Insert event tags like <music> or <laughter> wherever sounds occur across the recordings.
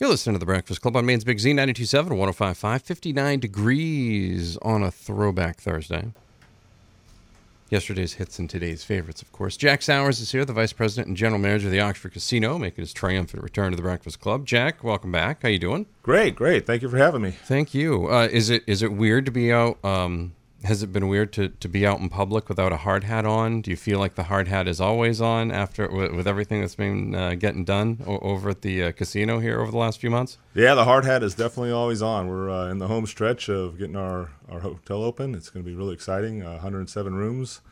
You're listening to The Breakfast Club on Maine's Big Z 927 1055. 59 degrees on a throwback Thursday. Yesterday's hits and today's favorites, of course. Jack Sours is here, the Vice President and General Manager of the Oxford Casino, making his triumphant return to The Breakfast Club. Jack, welcome back. How you doing? Great, great. Thank you for having me. Thank you. Uh, is it is it weird to be out um, has it been weird to, to be out in public without a hard hat on? Do you feel like the hard hat is always on after with, with everything that's been uh, getting done o- over at the uh, casino here over the last few months? Yeah, the hard hat is definitely always on. We're uh, in the home stretch of getting our, our hotel open. It's going to be really exciting. 107 rooms.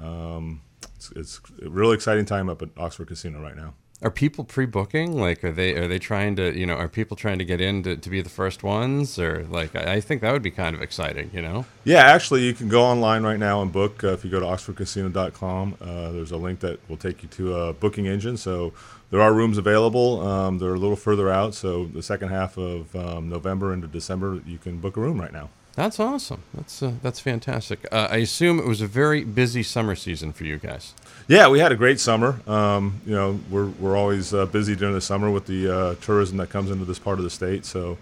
Um, it's, it's a really exciting time up at Oxford Casino right now. Are people pre-booking? Like, are they are they trying to you know are people trying to get in to, to be the first ones or like I, I think that would be kind of exciting, you know? Yeah, actually, you can go online right now and book. Uh, if you go to oxfordcasino.com, uh, there's a link that will take you to a booking engine. So there are rooms available. Um, they're a little further out. So the second half of um, November into December, you can book a room right now. That's awesome. That's uh, that's fantastic. Uh, I assume it was a very busy summer season for you guys. Yeah, we had a great summer. Um, you know, we're we're always uh, busy during the summer with the uh, tourism that comes into this part of the state. So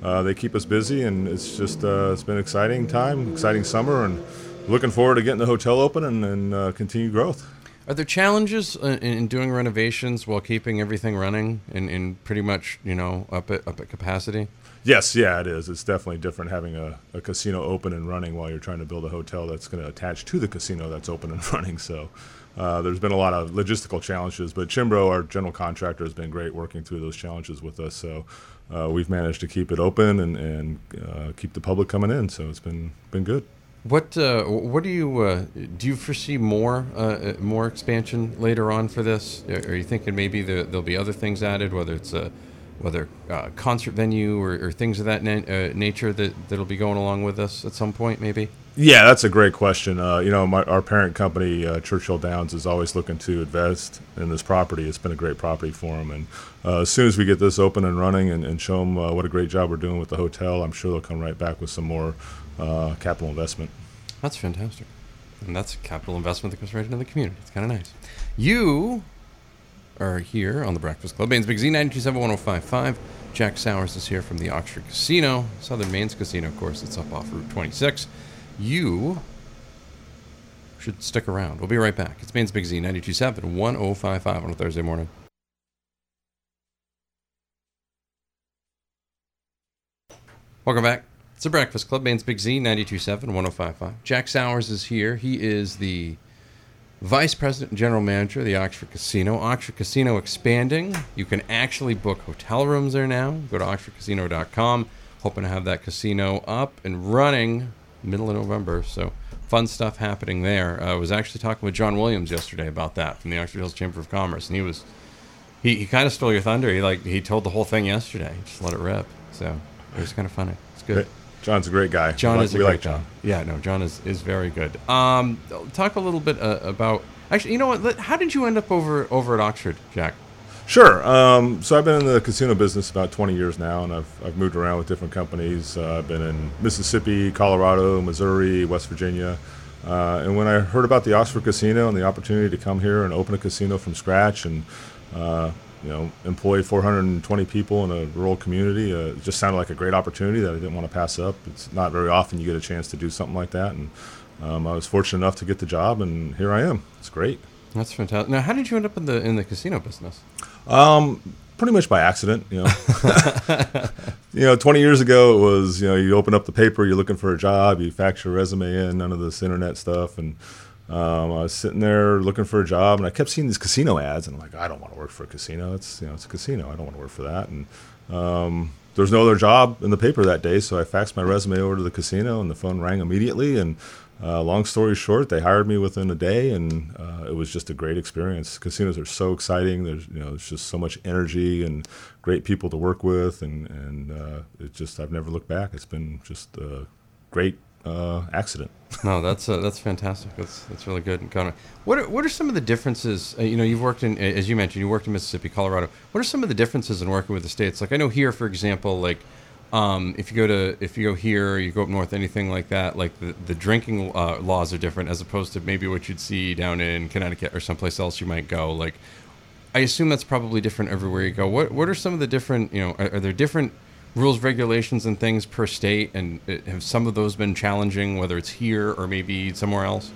uh, they keep us busy, and it's just uh, it's been an exciting time, exciting summer, and looking forward to getting the hotel open and, and uh, continued growth. Are there challenges in, in doing renovations while keeping everything running and, and pretty much you know up at up at capacity? Yes, yeah, it is. It's definitely different having a, a casino open and running while you're trying to build a hotel that's going to attach to the casino that's open and <laughs> running. So uh, there's been a lot of logistical challenges, but Cianbro, our general contractor, has been great working through those challenges with us. So uh, we've managed to keep it open and, and uh, keep the public coming in. So it's been been good. What uh, what do you uh, do? You foresee more uh, more expansion later on for this? Are you thinking maybe there, there'll be other things added, whether it's a whether uh, concert venue or, or, things of that na- uh, nature that that'll be going along with us at some point, maybe? Yeah, that's a great question. Uh, you know, my, our parent company, uh, Churchill Downs, is always looking to invest in this property. It's been a great property for them, and uh, as soon as we get this open and running and, and show them uh, what a great job we're doing with the hotel, I'm sure they'll come right back with some more capital investment. That's fantastic, and that's capital investment that goes right into the community. It's kind of nice. You are here on the Breakfast Club. Maine's Big Z 927 Jack Sours is here from the Oxford Casino, Southern Maine's Casino, of course. It's up off Route 26. You should stick around. We'll be right back. It's Maine's Big Z 927 1055 on a Thursday morning. Welcome back. It's the Breakfast Club, Maine's Big Z 927 1055. Jack Sours is here. He is the Vice President and General Manager of the Oxford Casino. Oxford Casino expanding. You can actually book hotel rooms there now. Go to oxfordcasino.com. Hoping to have that casino up and running middle of November. So fun stuff happening there. Uh, I was actually talking with John Williams yesterday about that from the Oxford Hills Chamber of Commerce, and he was he, he kind of stole your thunder. He like he told the whole thing yesterday. Just let it rip. So it was kind of funny. It's good. John's a great guy. John we is a great like John. Yeah, no, John is, is very good. Um, talk a little bit uh, about actually. You know what? How did you end up over over at Oxford, Jack? Sure. Um, so I've been in the casino business about 20 years now, and I've, I've moved around with different companies. Uh, I've been in Mississippi, Colorado, Missouri, West Virginia. Uh, and when I heard about the Oxford Casino and the opportunity to come here and open a casino from scratch and uh, you know employ 420 people in a rural community, uh, it just sounded like a great opportunity that I didn't want to pass up. It's not very often you get a chance to do something like that, and um, I was fortunate enough to get the job, and here I am. It's great. That's fantastic. Now, how did you end up in the in the casino business? Um, pretty much by accident, you know. <laughs> you know, 20 years ago, it was, you know, you open up the paper, you're looking for a job, you fax your resume in, none of this internet stuff. And um, I was sitting there looking for a job, and I kept seeing these casino ads, and I'm like, I don't want to work for a casino. It's, you know, it's a casino. I don't want to work for that. And um, there was no other job in the paper that day, so I faxed my resume over to the casino, and the phone rang immediately. And uh, long story short, they hired me within a day, and uh, it was just a great experience. Casinos are so exciting. There's you know there's just so much energy and great people to work with, and and uh, it just I've never looked back. It's been just a great uh, accident. no, that's uh, that's fantastic. That's that's really good. What are, what are some of the differences? Uh, you know, you've worked in, as you mentioned, you worked in Mississippi, Colorado. What are some of the differences in working with the states? Like I know here, for example, like um, if you go to if you go here, you go up north, anything like that, like the the drinking uh, laws are different as opposed to maybe what you'd see down in Connecticut or someplace else you might go. Like, I assume that's probably different everywhere you go. What what are some of the different? You know, are, are there different rules, regulations, and things per state? And it, have some of those been challenging, whether it's here or maybe somewhere else?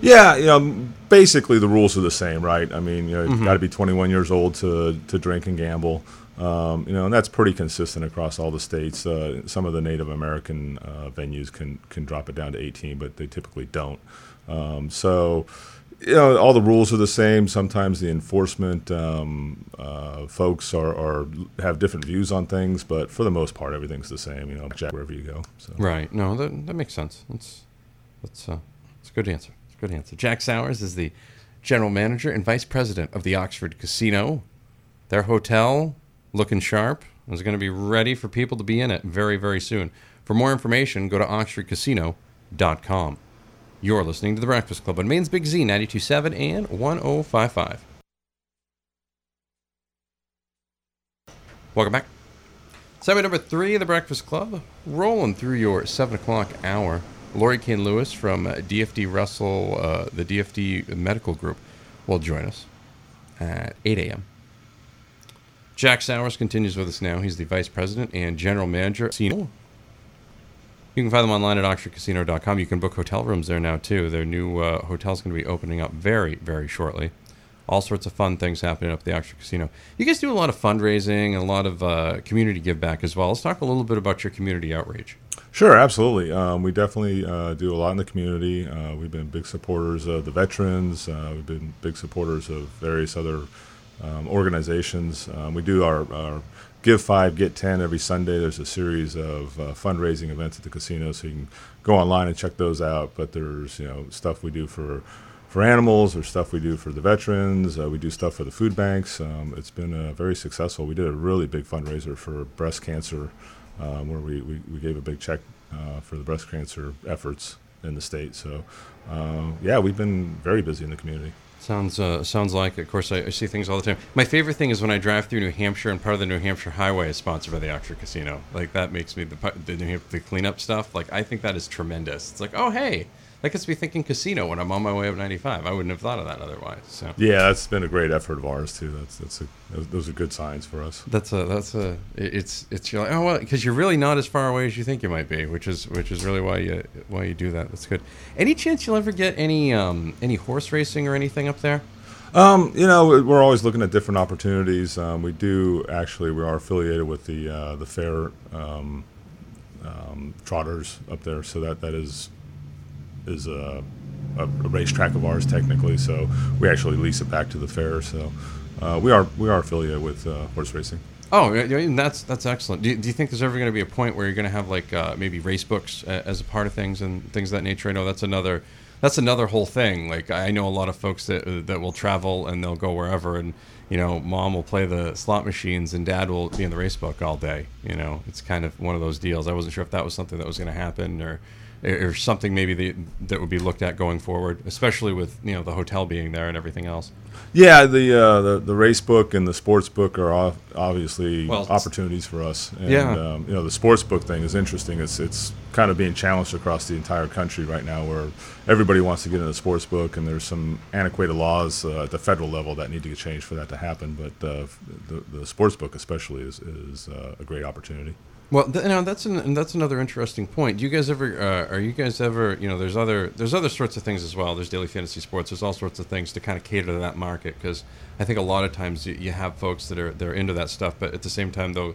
Yeah, you know, basically the rules are the same, right? I mean, you know, you've mm-hmm. got to be 21 years old to to drink and gamble. Um, you know, and that's pretty consistent across all the states. Uh, some of the Native American uh, venues can can drop it down to 18, but they typically don't. Um, so, you know, all the rules are the same. Sometimes the enforcement um, uh, folks are, are, have different views on things, but for the most part, everything's the same. You know, jack wherever you go. So. Right. No, that that makes sense. That's that's uh, that's a good answer. It's a good answer. Jack Sours is the general manager and vice president of the Oxford Casino. Their hotel looking sharp. Is going to be ready for people to be in it very, very soon. For more information, go to oxfordcasino.com. You're listening to The Breakfast Club on Maine's Big Z 927 and 1055. Welcome back. Segment number three of The Breakfast Club, rolling through your 7 o'clock hour. Lori Kane Lewis from DFD Russell, uh, the DFD Medical Group, will join us at 8 a.m. Jack Sours continues with us now. He's the vice president and general manager. Casino. You can find them online at oxfordcasino.com. You can book hotel rooms there now too. Their new uh, hotel's going to be opening up very, very shortly. All sorts of fun things happening up at the Oxford Casino. You guys do a lot of fundraising and a lot of uh, community give back as well. Let's talk a little bit about your community outreach. Sure, absolutely. Um, we definitely uh, do a lot in the community. Uh, we've been big supporters of the veterans. Uh, we've been big supporters of various other um, organizations. Um, we do our, our, Give Five, Get Ten every Sunday. There's a series of uh, fundraising events at the casino, so you can go online and check those out. But there's you know stuff we do for for animals or stuff we do for the veterans. Uh, we do stuff for the food banks. Um, it's been uh, very successful. We did a really big fundraiser for breast cancer, um, where we, we, we, gave a big check uh, for the breast cancer efforts in the state. So, uh, yeah, we've been very busy in the community. Sounds uh, sounds like. Of course, I, I, see things all the time. My favorite thing is when I drive through New Hampshire and part of the New Hampshire Highway is sponsored by the Oxford Casino. Like that makes me the the, New Hampshire, the cleanup stuff. Like I think that is tremendous. It's like, oh hey, that gets me thinking casino when I'm on my way up 95. I wouldn't have thought of that otherwise. So yeah, that's been a great effort of ours too. That's that's a, those are good signs for us. That's a that's a it's it's you're like oh well because you're really not as far away as you think you might be, which is which is really why you why you do that. That's good. Any chance you'll ever get any um any horse racing or anything up there? Um, you know, we're always looking at different opportunities. Um, we do actually we are affiliated with the uh, the fair um, um trotters up there, so that that is is a, a, racetrack of ours technically. So we actually lease it back to the fair. So uh, we are we are affiliated with uh, horse racing. Oh, that's that's excellent. Do you, do you think there's ever going to be a point where you're going to have like uh, maybe race books as a part of things and things of that nature? I know that's another that's another whole thing. Like I know a lot of folks that that will travel and they'll go wherever, and you know, mom will play the slot machines and dad will be in the race book all day. You know, it's kind of one of those deals. I wasn't sure if that was something that was going to happen or or something maybe the, that would be looked at going forward, especially with you know the hotel being there and everything else. Yeah, the uh, the, the race book and the sports book are obviously well, opportunities for us. And, yeah, um, you know the sports book thing is interesting. It's it's kind of being challenged across the entire country right now, where everybody wants to get in the sports book, and there's some antiquated laws uh, at the federal level that need to get changed for that to happen. But uh, the the sports book especially is is uh, a great opportunity. Well, th- you know, that's an, that's another interesting point. Do you guys ever uh, are you guys ever you know there's other there's other sorts of things as well. There's daily fantasy sports. There's all sorts of things to kind of cater to that market because I think a lot of times you, you have folks that are they're into that stuff, but at the same time they'll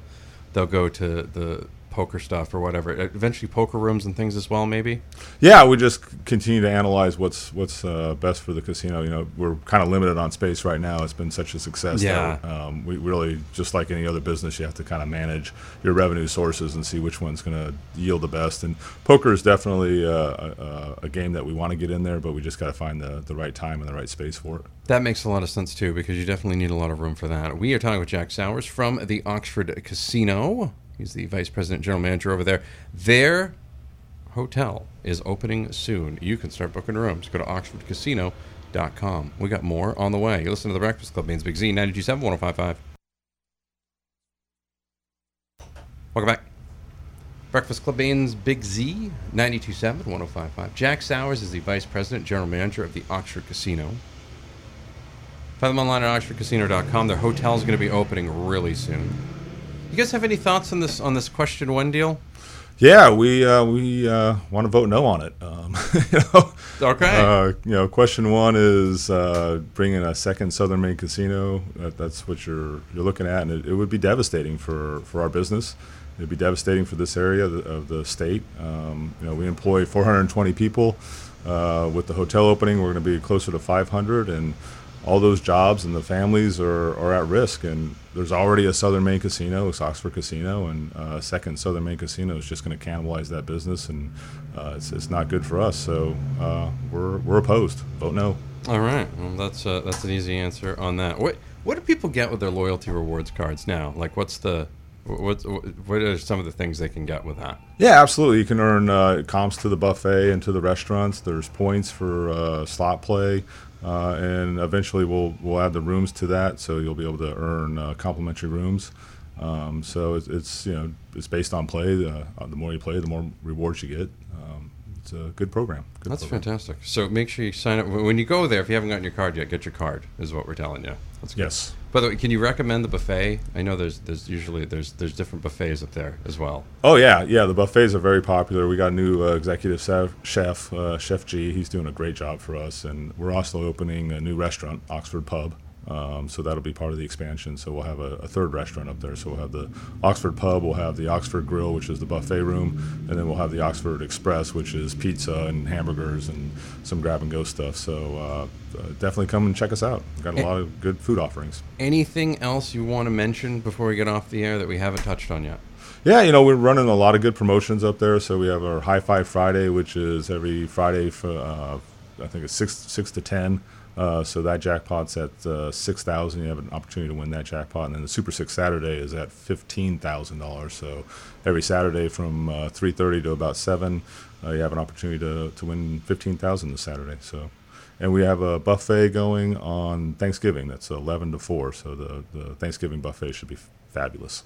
they'll go to the poker stuff or whatever. Eventually, poker rooms and things as well, maybe. Yeah, we just continue to analyze what's what's uh, best for the casino. You know, we're kind of limited on space right now. It's been such a success. Yeah. That, um, we really just like any other business, you have to kind of manage your revenue sources and see which one's going to yield the best. And poker is definitely uh, a, a, game that we want to get in there, but we just got to find the the right time and the right space for it. That makes a lot of sense too, because you definitely need a lot of room for that. We are talking with Jack Sours from the Oxford Casino. He's the vice president, general manager over there. Their hotel is opening soon. You can start booking rooms. Go to oxfordcasino.com. We got more on the way. You listen to the Breakfast Club, Maine's Big Z, 927 1055. Welcome back. Breakfast Club Maine's Big Z, 927 1055. Jack Sours is the vice president, general manager of the Oxford Casino. Find them online at oxfordcasino.com. Their hotel is going to be opening really soon. You guys have any thoughts on this on this question one deal? Yeah, we uh, we uh, want to vote no on it. Um, <laughs> you know, okay. Uh, you know, question one is uh, bringing a second Southern Maine casino. That, that's what you're you're looking at, and it, it, would be devastating for, for our business. It'd be devastating for this area of the, of the state. Um, you know, we employ 420 people. Uh, with the hotel opening, we're going to be closer to 500, and all those jobs and the families are, are at risk. And there's already a Southern Maine casino, it's Oxford Casino, and a uh, second Southern Maine casino is just going to cannibalize that business, and uh, it's, it's not good for us. So uh, we're, we're opposed. Vote no. All right. Well, that's uh, that's an easy answer on that. What what do people get with their loyalty rewards cards now? Like, what's the what what are some of the things they can get with that? Yeah, absolutely. You can earn uh, comps to the buffet and to the restaurants. There's points for uh, slot play. Uh, and eventually we'll we'll add the rooms to that, so you'll be able to earn uh, complimentary rooms. Um, so it's, it's, you know it's based on play. The, uh, the more you play, the more rewards you get. Um, it's a good program. Good That's program. fantastic. So make sure you sign up when you go there. If you haven't gotten your card yet, get your card. Is what we're telling you. That's good. Yes. By the way, can you recommend the buffet? I know there's there's usually there's there's different buffets up there as well. Oh yeah, yeah. The buffets are very popular. We got a new uh, executive chef, uh, Chef G. He's doing a great job for us, and we're also opening a new restaurant, Oxford Pub. Um, so that'll be part of the expansion. So we'll have a, a, third restaurant up there. So we'll have the Oxford Pub, we'll have the Oxford Grill, which is the buffet room, and then we'll have the Oxford Express, which is pizza and hamburgers and some grab and go stuff. So uh, uh, definitely come and check us out. We've got a lot of good food offerings. Anything else you want to mention before we get off the air that we haven't touched on yet? Yeah, you know, we're running a lot of good promotions up there. So we have our High Five Friday, which is every Friday for, uh, I think it's 6, 6 to 10. Uh, so that jackpot's at uh, six thousand. You have an opportunity to win that jackpot, and then the Super Six Saturday is at fifteen thousand dollars. So every Saturday from uh, three thirty to about seven, uh, you have an opportunity to, to win fifteen thousand this Saturday. So, and we have a buffet going on Thanksgiving. That's eleven to four. So the the Thanksgiving buffet should be fabulous.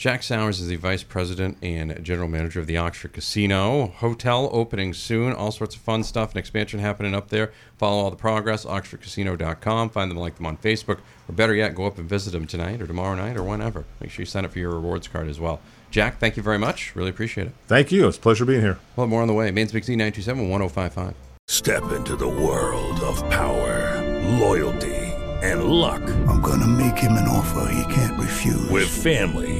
Jack Sours is the vice president and general manager of the Oxford Casino. Hotel opening soon. All sorts of fun stuff and expansion happening up there. Follow all the progress, oxfordcasino.com. Find them, like them on Facebook. Or better yet, go up and visit them tonight or tomorrow night or whenever. Make sure you sign up for your rewards card as well. Jack, thank you very much. Really appreciate it. Thank you. It's a pleasure being here. Well, more on the way. Maine's Big Z 927 1055. Step into the world of power, loyalty and luck. I'm gonna make him an offer he can't refuse. With family,